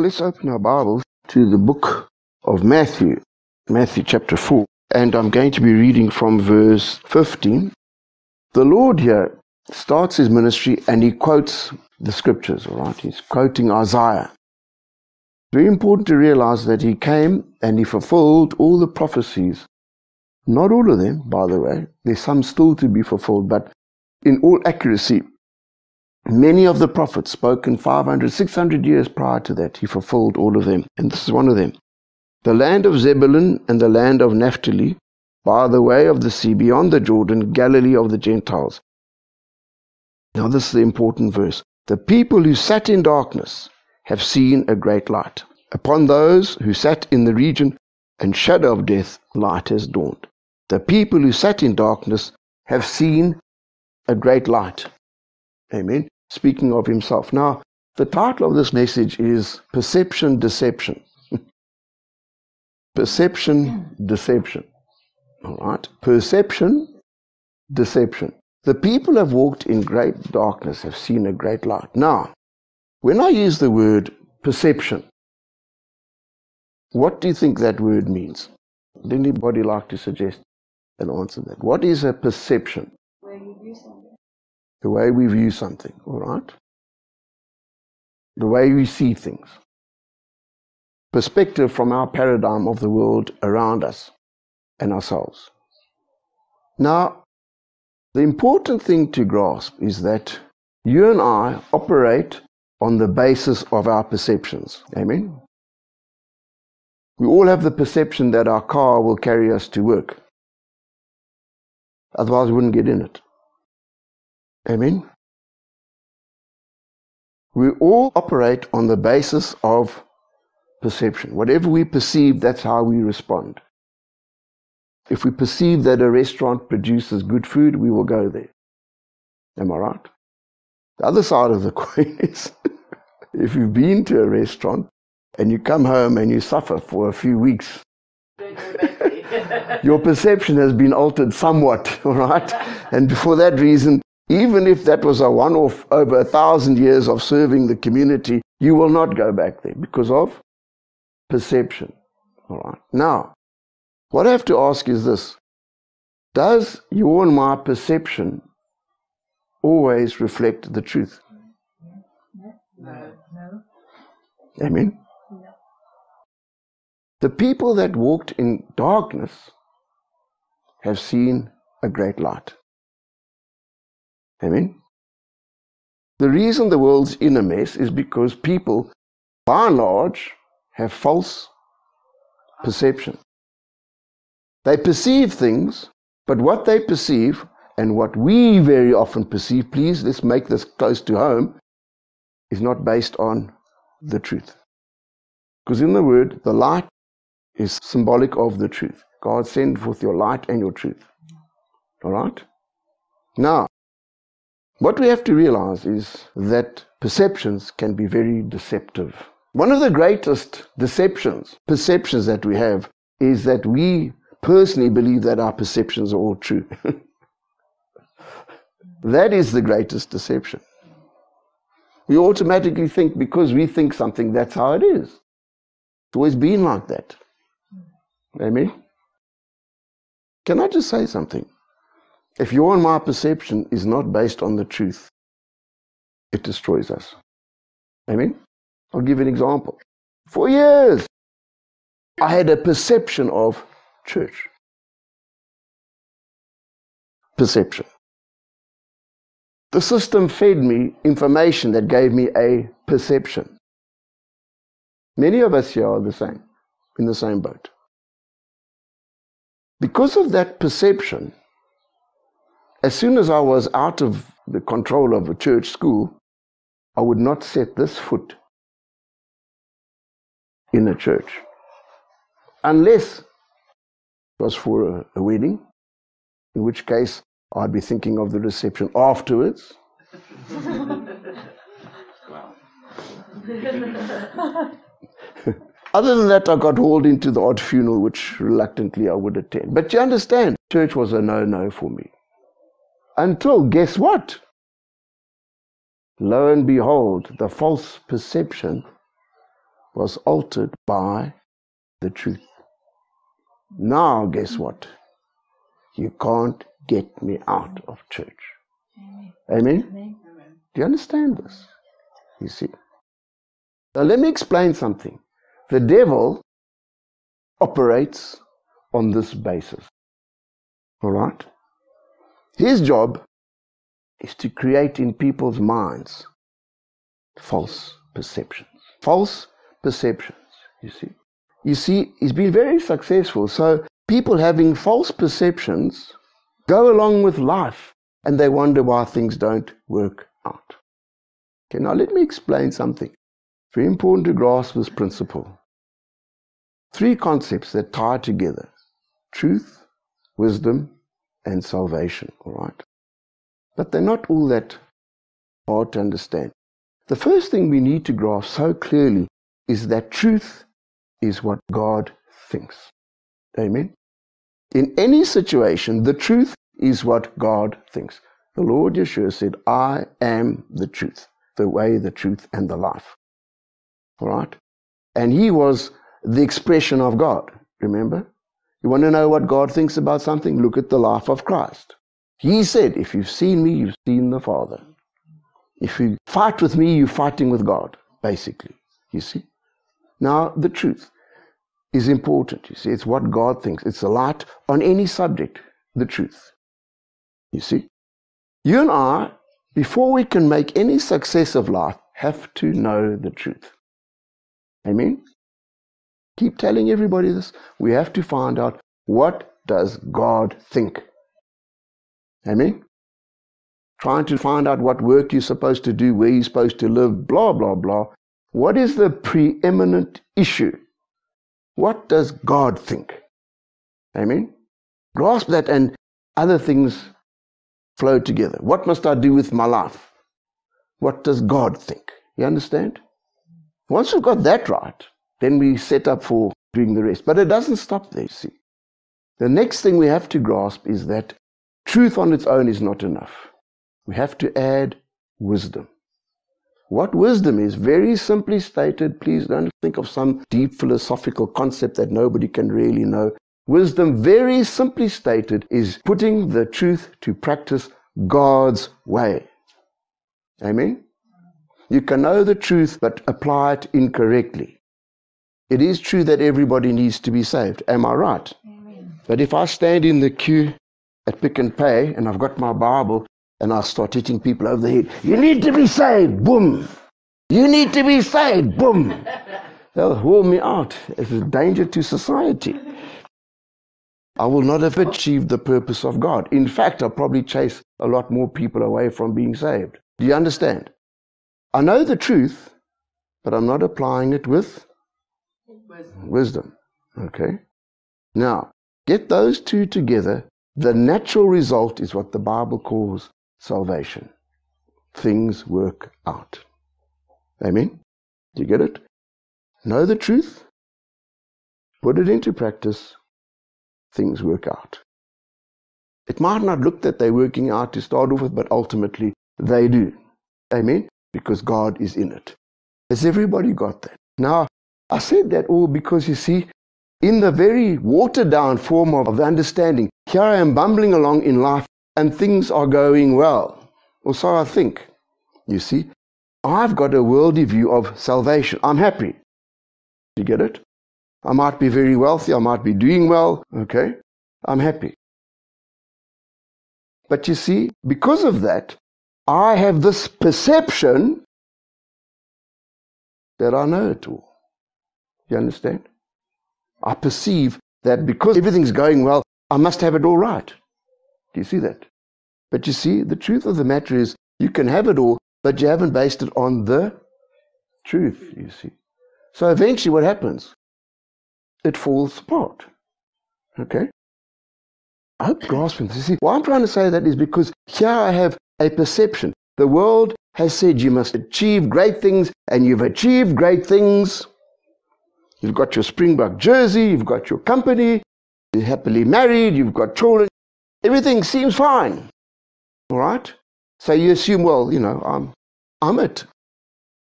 let's open our Bibles to the book of Matthew, Matthew chapter 4. And I'm going to be reading from verse 15. The Lord here starts his ministry and he quotes the scriptures, all right? He's quoting Isaiah. Very important to realize that he came and he fulfilled all the prophecies. Not all of them, by the way. There's some still to be fulfilled, but in all accuracy, many of the prophets spoken 500, 600 years prior to that, he fulfilled all of them. And this is one of them. The land of Zebulun and the land of Naphtali, by the way of the sea beyond the Jordan, Galilee of the Gentiles. Now, this is the important verse. The people who sat in darkness have seen a great light. Upon those who sat in the region and shadow of death, light has dawned. The people who sat in darkness have seen a great light. Amen. Speaking of himself. Now, the title of this message is Perception Deception. Perception Deception. All right. Perception Deception. The people have walked in great darkness, have seen a great light. Now, when I use the word perception, what do you think that word means? Would anybody like to suggest an answer to that? What is a perception? The way we view something, all right? The way we see things. Perspective from our paradigm of the world around us and ourselves. Now, the important thing to grasp is that you and I operate on the basis of our perceptions. Amen? We all have the perception that our car will carry us to work. Otherwise, we wouldn't get in it. Amen? We all operate on the basis of perception. Whatever we perceive, that's how we respond. If we perceive that a restaurant produces good food, we will go there. Am I right? The other side of the coin is if you've been to a restaurant and you come home and you suffer for a few weeks, your perception has been altered somewhat, all right? And for that reason, even if that was a one off over a thousand years of serving the community, you will not go back there because of perception. All right. Now, what I have to ask is this Does your and my perception always reflect the truth? No. no. Amen. The people that walked in darkness have seen a great light. Amen. The reason the world's in a mess is because people, by and large, have false perception. They perceive things, but what they perceive and what we very often perceive, please, let's make this close to home, is not based on the truth. Because in the word, the light is symbolic of the truth. God send forth your light and your truth. All right? Now, what we have to realize is that perceptions can be very deceptive. One of the greatest deceptions, perceptions that we have, is that we personally believe that our perceptions are all true. that is the greatest deception. We automatically think because we think something, that's how it is. It's always been like that. Amen? Can I just say something? If your and my perception is not based on the truth, it destroys us. Amen? I'll give you an example. For years, I had a perception of church. Perception. The system fed me information that gave me a perception. Many of us here are the same, in the same boat. Because of that perception, as soon as I was out of the control of a church school, I would not set this foot in a church unless it was for a, a wedding, in which case I'd be thinking of the reception afterwards. Other than that, I got hauled into the odd funeral, which reluctantly I would attend. But you understand, church was a no no for me. Until, guess what? Lo and behold, the false perception was altered by the truth. Now, guess what? You can't get me out of church. Amen? Amen? Do you understand this? You see? Now, let me explain something. The devil operates on this basis. All right? His job is to create in people's minds false perceptions. False perceptions, you see. You see, he's been very successful. So people having false perceptions go along with life and they wonder why things don't work out. Okay, now let me explain something. Very important to grasp this principle. Three concepts that tie together truth, wisdom, and salvation, all right? But they're not all that hard to understand. The first thing we need to grasp so clearly is that truth is what God thinks. Amen? In any situation, the truth is what God thinks. The Lord Yeshua said, I am the truth, the way, the truth, and the life. All right? And he was the expression of God. Remember? You want to know what God thinks about something? Look at the life of Christ. He said, If you've seen me, you've seen the Father. If you fight with me, you're fighting with God, basically. You see? Now, the truth is important. You see, it's what God thinks. It's a light on any subject, the truth. You see? You and I, before we can make any success of life, have to know the truth. Amen? Keep telling everybody this. We have to find out what does God think. Amen? Trying to find out what work you're supposed to do, where you're supposed to live, blah, blah, blah. What is the preeminent issue? What does God think? Amen? Grasp that and other things flow together. What must I do with my life? What does God think? You understand? Once you've got that right, then we set up for doing the rest. But it doesn't stop there, see. The next thing we have to grasp is that truth on its own is not enough. We have to add wisdom. What wisdom is, very simply stated, please don't think of some deep philosophical concept that nobody can really know. Wisdom, very simply stated, is putting the truth to practice God's way. Amen? You can know the truth but apply it incorrectly. It is true that everybody needs to be saved. Am I right? Amen. But if I stand in the queue at Pick and Pay and I've got my Bible and I start hitting people over the head, you need to be saved, boom. You need to be saved, boom. They'll haul me out. It's a danger to society. I will not have achieved the purpose of God. In fact, I'll probably chase a lot more people away from being saved. Do you understand? I know the truth, but I'm not applying it with wisdom. wisdom. Okay? Now, get those two together. The natural result is what the Bible calls salvation. Things work out. Amen? Do you get it? Know the truth, put it into practice, things work out. It might not look that they're working out to start off with, but ultimately they do. Amen? Because God is in it. Has everybody got that? Now, I said that all because you see, in the very watered down form of the understanding, here I am bumbling along in life and things are going well. Or so I think. You see, I've got a worldly view of salvation. I'm happy. You get it? I might be very wealthy, I might be doing well, okay? I'm happy. But you see, because of that, I have this perception that I know it all. You understand? I perceive that because everything's going well, I must have it all right. Do you see that? But you see, the truth of the matter is you can have it all, but you haven't based it on the truth, you see. So eventually what happens? it falls apart. Okay? I hope grasping this. You see, why I'm trying to say that is because here I have a perception. The world has said you must achieve great things, and you've achieved great things. You've got your Springbok jersey, you've got your company, you're happily married, you've got children. Everything seems fine. All right? So you assume, well, you know, I'm, I'm it.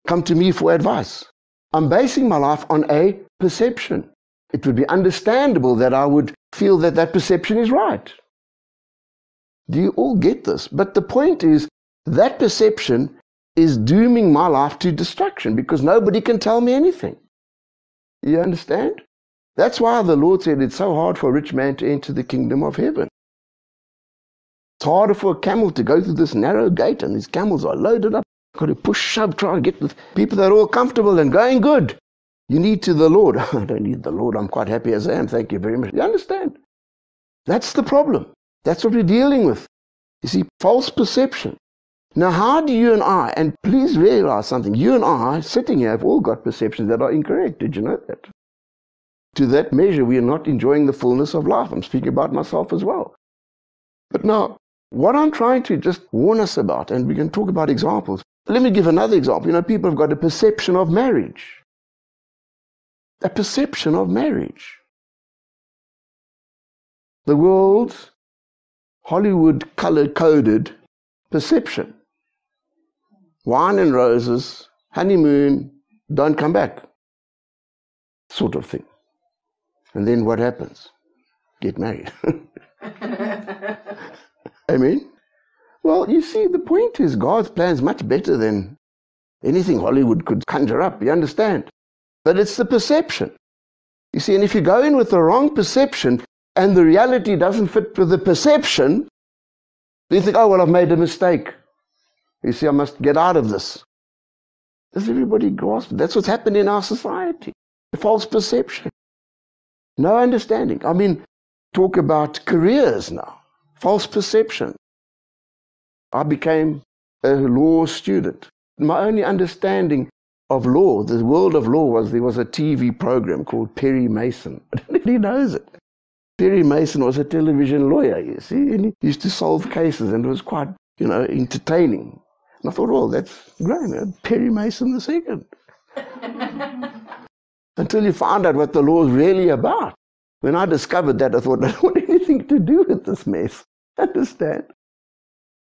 Come to me for advice. I'm basing my life on a perception. It would be understandable that I would feel that that perception is right. Do you all get this? But the point is, that perception is dooming my life to destruction because nobody can tell me anything. You understand? That's why the Lord said it's so hard for a rich man to enter the kingdom of heaven. It's harder for a camel to go through this narrow gate, and these camels are loaded up. Got to push, shove, try and get with people that are all comfortable and going good. You need to the Lord. I don't need the Lord. I'm quite happy as I am. Thank you very much. You understand? That's the problem. That's what we're dealing with. You see, false perception. Now, how do you and I, and please realize something, you and I, sitting here, have all got perceptions that are incorrect. Did you know that? To that measure, we are not enjoying the fullness of life. I'm speaking about myself as well. But now, what I'm trying to just warn us about, and we can talk about examples. Let me give another example. You know, people have got a perception of marriage. A perception of marriage. The world's Hollywood color coded perception. Wine and roses, honeymoon, don't come back. Sort of thing. And then what happens? Get married. I mean, Well, you see, the point is God's plan is much better than anything Hollywood could conjure up. You understand? But it's the perception. You see, and if you go in with the wrong perception and the reality doesn't fit with the perception, you think, oh, well, I've made a mistake. You see, I must get out of this. Does everybody grasp? That's what's happened in our society. A false perception. No understanding. I mean, talk about careers now. False perception. I became a law student. My only understanding of law, the world of law, was there was a TV program called Perry Mason. Nobody knows it. Perry Mason was a television lawyer, you see, and he used to solve cases and it was quite, you know, entertaining. And I thought, well, that's great, Perry Mason the second. Until you found out what the law is really about. When I discovered that, I thought, I don't want anything to do with this mess. Understand?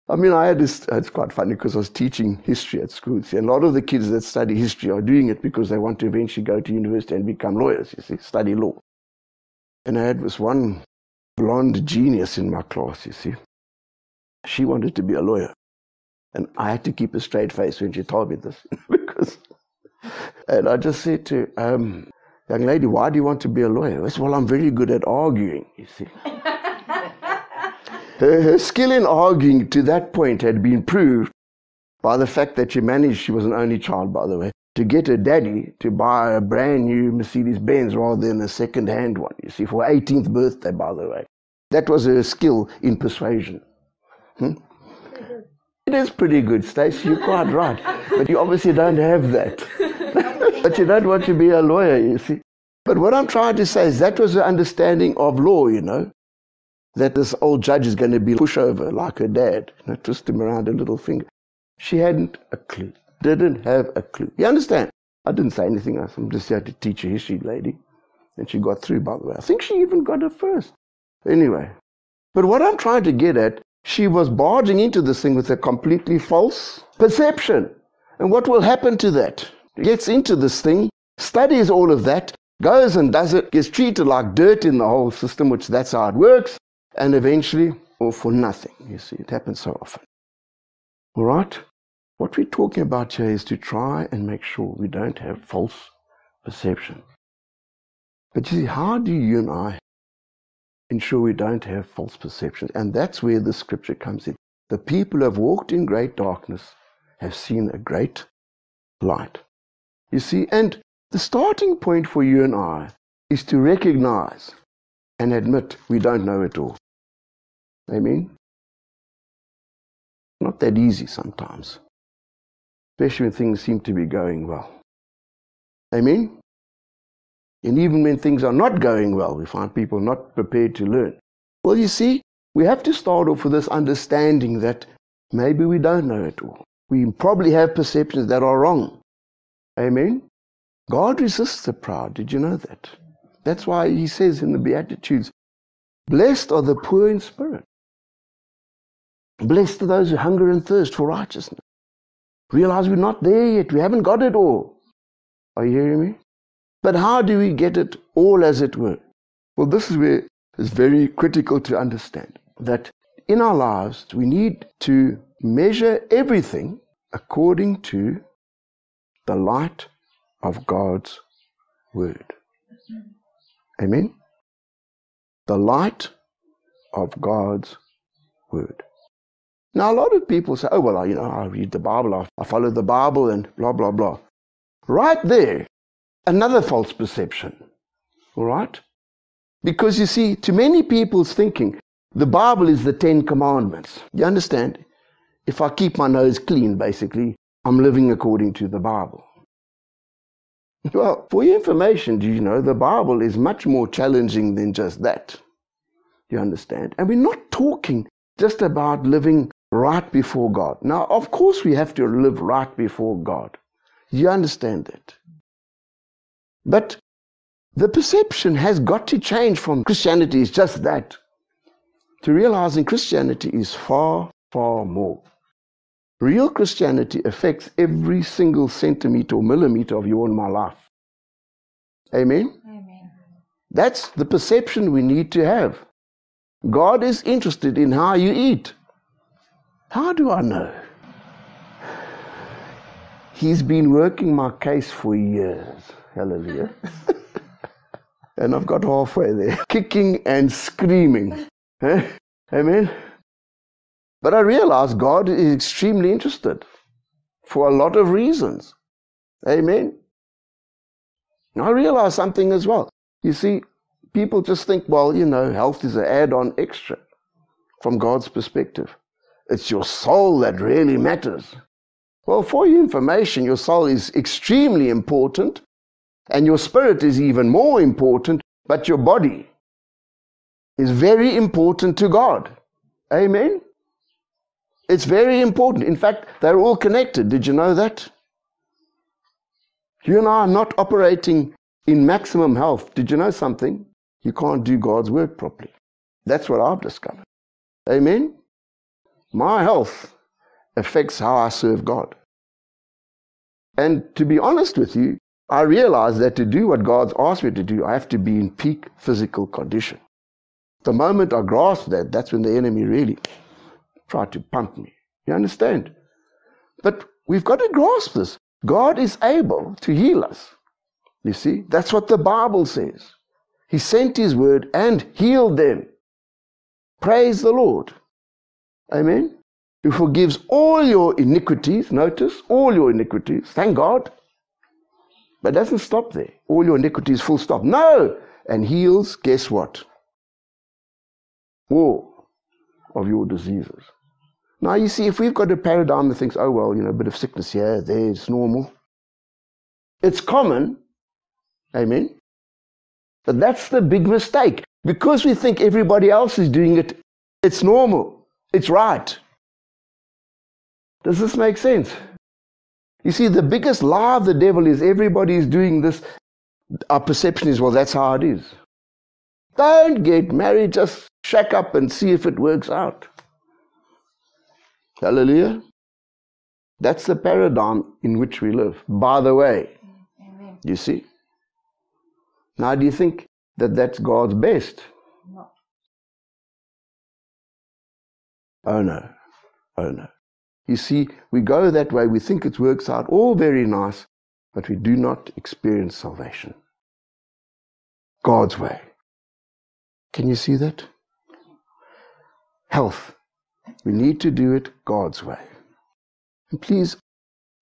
I mean, I had this, uh, it's quite funny because I was teaching history at school. See, and a lot of the kids that study history are doing it because they want to eventually go to university and become lawyers, you see, study law. And I had this one blonde genius in my class, you see. She wanted to be a lawyer. And I had to keep a straight face when she told me this because, and I just said to her, um, young lady, why do you want to be a lawyer? I said, well, I'm very good at arguing, you see. Her, her skill in arguing to that point had been proved by the fact that she managed, she was an only child, by the way, to get her daddy to buy a brand new Mercedes Benz rather than a second hand one, you see, for her 18th birthday, by the way. That was her skill in persuasion. Hmm? It is pretty good, Stacy, you're quite right. But you obviously don't have that. but you don't want to be a lawyer, you see. But what I'm trying to say is that was her understanding of law, you know that this old judge is going to be pushover like her dad, you know, twist him around a little finger. She hadn't a clue, didn't have a clue. You understand? I didn't say anything else. I'm just here to teach a history lady. And she got through, by the way. I think she even got her first. Anyway. But what I'm trying to get at, she was barging into this thing with a completely false perception. And what will happen to that? Gets into this thing, studies all of that, goes and does it, gets treated like dirt in the whole system, which that's how it works and eventually all for nothing. You see, it happens so often. All right? What we're talking about here is to try and make sure we don't have false perception. But you see, how do you and I ensure we don't have false perceptions? And that's where the scripture comes in. The people who have walked in great darkness have seen a great light. You see, and the starting point for you and I is to recognize and admit we don't know it all. Amen? Not that easy sometimes, especially when things seem to be going well. Amen? And even when things are not going well, we find people not prepared to learn. Well, you see, we have to start off with this understanding that maybe we don't know it all. We probably have perceptions that are wrong. Amen? God resists the proud. Did you know that? That's why he says in the Beatitudes, Blessed are the poor in spirit. Blessed are those who hunger and thirst for righteousness. Realize we're not there yet. We haven't got it all. Are you hearing me? But how do we get it all as it were? Well, this is where it's very critical to understand that in our lives we need to measure everything according to the light of God's word. Amen? The light of God's word. Now, a lot of people say, oh, well, you know, I read the Bible, I follow the Bible, and blah, blah, blah. Right there, another false perception. All right? Because you see, to many people's thinking, the Bible is the Ten Commandments. You understand? If I keep my nose clean, basically, I'm living according to the Bible. Well, for your information, do you know the Bible is much more challenging than just that? You understand? And we're not talking just about living right before God. Now, of course, we have to live right before God. You understand that? But the perception has got to change from Christianity is just that to realizing Christianity is far, far more. Real Christianity affects every single centimeter or millimeter of your and my life. Amen? Amen? That's the perception we need to have. God is interested in how you eat. How do I know? He's been working my case for years. Hallelujah. and I've got halfway there, kicking and screaming. Amen. But I realize God is extremely interested for a lot of reasons. Amen. I realize something as well. You see, people just think, well, you know, health is an add on extra from God's perspective. It's your soul that really matters. Well, for your information, your soul is extremely important, and your spirit is even more important, but your body is very important to God. Amen? It's very important. In fact, they're all connected. Did you know that? You and I are not operating in maximum health. Did you know something? You can't do God's work properly. That's what I've discovered. Amen? My health affects how I serve God. And to be honest with you, I realize that to do what God's asked me to do, I have to be in peak physical condition. The moment I grasp that, that's when the enemy really tried to pump me. You understand? But we've got to grasp this. God is able to heal us. You see, that's what the Bible says. He sent His word and healed them. Praise the Lord. Amen. Who forgives all your iniquities. Notice, all your iniquities. Thank God. But doesn't stop there. All your iniquities, full stop. No! And heals, guess what? All of your diseases. Now, you see, if we've got a paradigm that thinks, oh, well, you know, a bit of sickness here, there, it's normal. It's common. Amen. But that's the big mistake. Because we think everybody else is doing it, it's normal. It's right. Does this make sense? You see, the biggest lie of the devil is everybody is doing this. Our perception is, well, that's how it is. Don't get married, just shack up and see if it works out. Hallelujah. That's the paradigm in which we live. By the way, Amen. you see? Now, do you think that that's God's best? No. Oh no. Oh no. You see, we go that way, we think it works out all very nice, but we do not experience salvation. God's way. Can you see that? Health. We need to do it God's way. And please,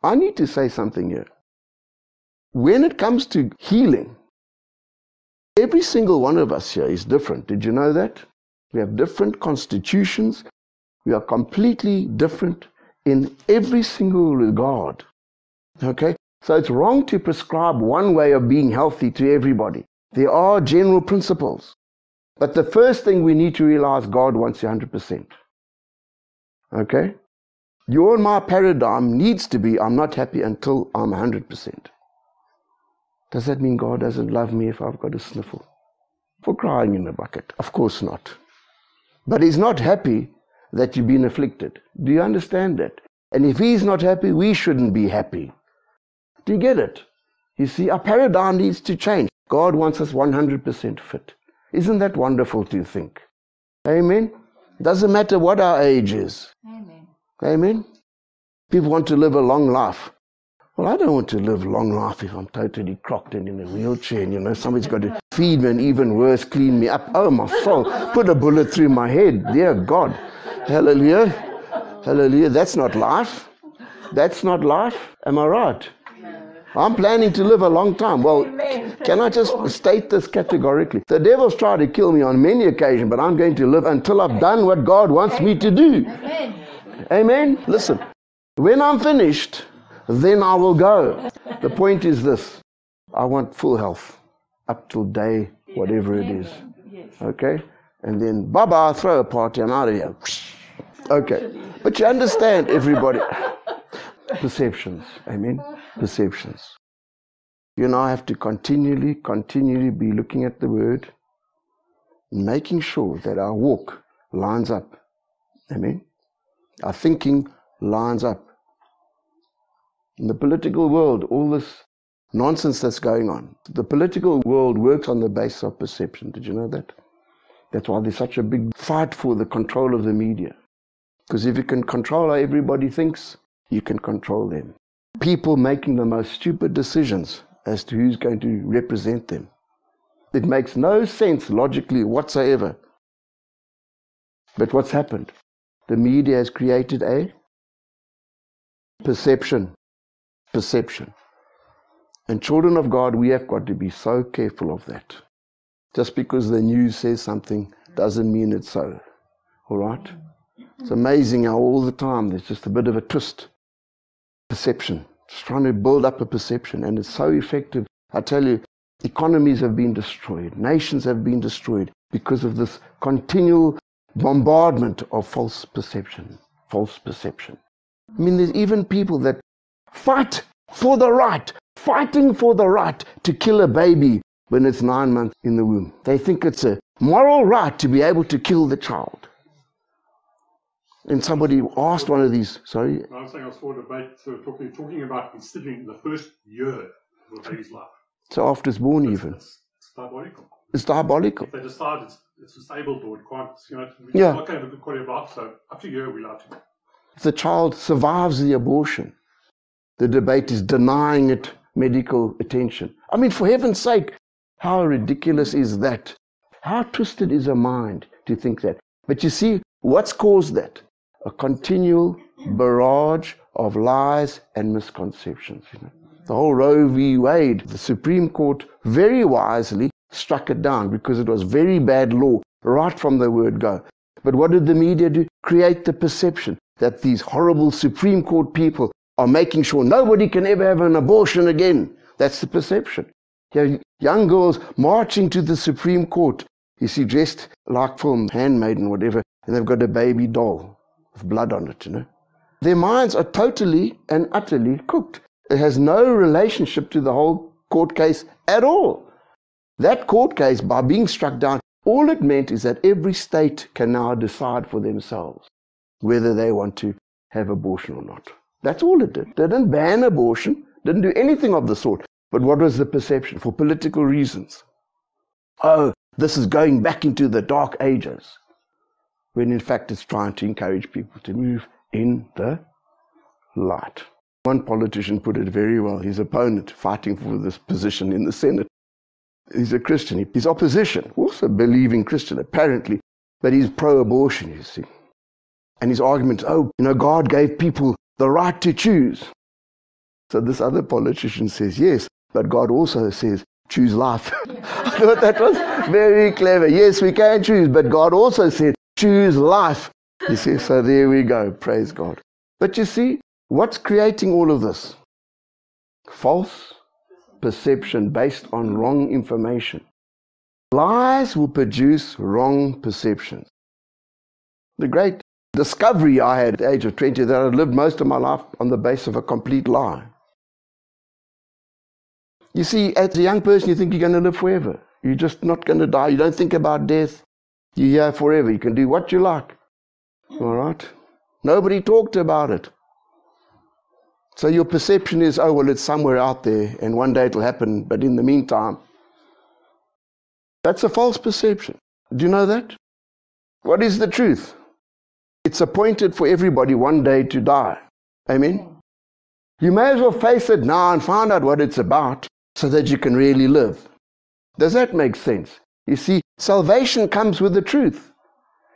I need to say something here. When it comes to healing, every single one of us here is different. Did you know that? We have different constitutions. We are completely different in every single regard. Okay? So it's wrong to prescribe one way of being healthy to everybody. There are general principles. But the first thing we need to realize God wants you 100%. Okay? Your and my paradigm needs to be I'm not happy until I'm 100%. Does that mean God doesn't love me if I've got a sniffle? For crying in a bucket? Of course not. But He's not happy that you've been afflicted. Do you understand that? And if He's not happy, we shouldn't be happy. Do you get it? You see, our paradigm needs to change. God wants us 100% fit. Isn't that wonderful to you think? Amen. Doesn't matter what our age is. Amen. Amen. People want to live a long life. Well, I don't want to live a long life if I'm totally crocked and in a wheelchair and, you know, somebody's got to feed me and even worse, clean me up. Oh, my soul. Put a bullet through my head. Dear God. Hallelujah. Hallelujah. That's not life. That's not life. Am I right? I'm planning to live a long time. Well, can I just state this categorically? The devil's tried to kill me on many occasions, but I'm going to live until I've done what God wants me to do. Amen. Amen. Listen, when I'm finished, then I will go. The point is this I want full health up till day, whatever it is. Okay? And then, bye bye, throw a party, I'm out of here. Okay. But you understand, everybody. Perceptions. I mean, Perceptions. You now have to continually, continually be looking at the word making sure that our walk lines up. I mean, Our thinking lines up. In the political world, all this nonsense that's going on, the political world works on the basis of perception. Did you know that? That's why there's such a big fight for the control of the media. Because if you can control how everybody thinks, you can control them. People making the most stupid decisions as to who's going to represent them. It makes no sense logically whatsoever. But what's happened? The media has created a perception. Perception. And children of God, we have got to be so careful of that. Just because the news says something doesn't mean it's so. All right? It's amazing how all the time there's just a bit of a twist. Perception. Just trying to build up a perception. And it's so effective. I tell you, economies have been destroyed, nations have been destroyed because of this continual bombardment of false perception. False perception. I mean, there's even people that fight for the right, fighting for the right to kill a baby when it's nine months in the womb. They think it's a moral right to be able to kill the child. And somebody asked one of these, sorry? I was saying I saw a debate, so talking, talking about considering the first year of a baby's life. So after it's born, it's, even? It's, it's, diabolical. It's diabolical. If they decide it's, it's disabled or it can't, you know, we yeah. not going to call it about, so up to a year we're allowed to. If the child survives the abortion, the debate is denying it medical attention. I mean, for heaven's sake, how ridiculous is that? How twisted is a mind to think that? But you see, what's caused that? A continual barrage of lies and misconceptions. You know. The whole Roe v. Wade, the Supreme Court very wisely struck it down because it was very bad law right from the word go. But what did the media do? Create the perception that these horrible Supreme Court people are making sure nobody can ever have an abortion again. That's the perception. You young girls marching to the Supreme Court, you see, dressed like film, handmaiden, whatever, and they've got a baby doll with blood on it, you know. Their minds are totally and utterly cooked. It has no relationship to the whole court case at all. That court case, by being struck down, all it meant is that every state can now decide for themselves whether they want to have abortion or not. That's all it did. They didn't ban abortion, didn't do anything of the sort. But what was the perception? For political reasons. Oh, this is going back into the dark ages when in fact it's trying to encourage people to move in the light. One politician put it very well. His opponent fighting for this position in the Senate. He's a Christian. His opposition, also believing Christian, apparently, but he's pro abortion, you see. And his argument, oh, you know, God gave people the right to choose. So this other politician says, yes, but God also says, choose life. I thought that was very clever. Yes, we can choose, but God also said, choose life. You see, so there we go. Praise God. But you see, what's creating all of this? False perception based on wrong information. Lies will produce wrong perceptions. The great discovery I had at the age of 20 that I lived most of my life on the basis of a complete lie. You see, as a young person, you think you're going to live forever. You're just not going to die. You don't think about death. You're here forever. You can do what you like. All right? Nobody talked about it. So your perception is, oh, well, it's somewhere out there and one day it'll happen, but in the meantime, that's a false perception. Do you know that? What is the truth? It's appointed for everybody one day to die. Amen? You may as well face it now and find out what it's about so that you can really live. Does that make sense? You see, salvation comes with the truth.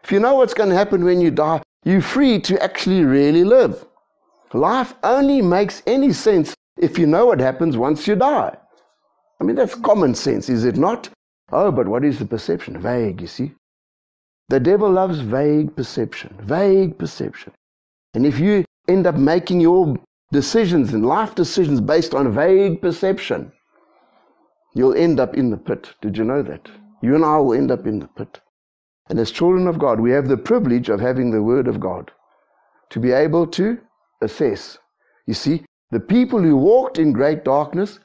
If you know what's going to happen when you die, you're free to actually really live. Life only makes any sense if you know what happens once you die. I mean, that's common sense, is it not? Oh, but what is the perception? Vague, you see. The devil loves vague perception, vague perception. And if you end up making your decisions and life decisions based on vague perception, you'll end up in the pit. Did you know that? You and I will end up in the pit. And as children of God, we have the privilege of having the Word of God to be able to assess. You see, the people who walked in great darkness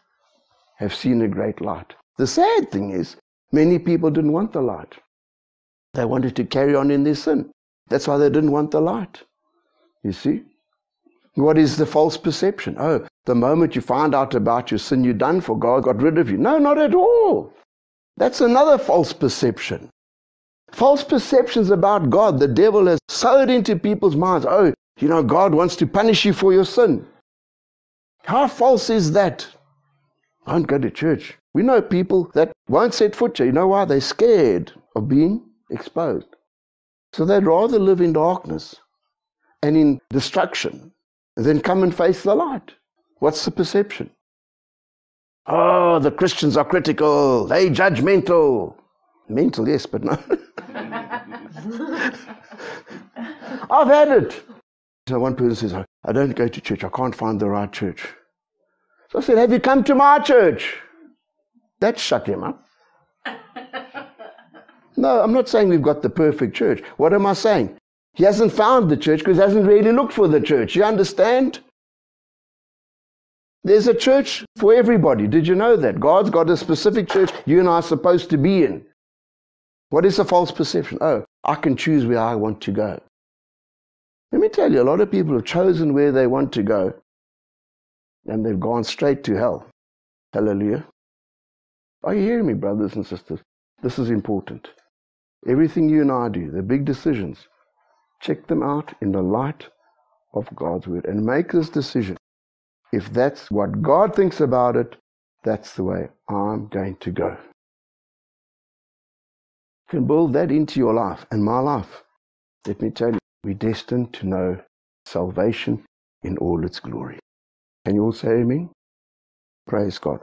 have seen a great light. The sad thing is, many people didn't want the light. They wanted to carry on in their sin. That's why they didn't want the light. You see? What is the false perception? Oh, the moment you find out about your sin, you're done for. God got rid of you. No, not at all. That's another false perception. False perceptions about God, the devil has sowed into people's minds. Oh, you know, God wants to punish you for your sin. How false is that? Don't go to church. We know people that won't set foot here. You know why? They're scared of being exposed. So they'd rather live in darkness and in destruction than come and face the light. What's the perception? Oh, the Christians are critical, they judgmental. Mental, yes, but no. I've had it. So one person says, I don't go to church, I can't find the right church. So I said, Have you come to my church? That shut him up. No, I'm not saying we've got the perfect church. What am I saying? He hasn't found the church because he hasn't really looked for the church. You understand? There's a church for everybody. Did you know that? God's got a specific church you and I are supposed to be in. What is a false perception? Oh, I can choose where I want to go. Let me tell you, a lot of people have chosen where they want to go and they've gone straight to hell. Hallelujah. Are you hearing me, brothers and sisters? This is important. Everything you and I do, the big decisions, check them out in the light of God's word and make this decision. If that's what God thinks about it, that's the way I'm going to go. You can build that into your life and my life. Let me tell you, we're destined to know salvation in all its glory. Can you all say amen? Praise God.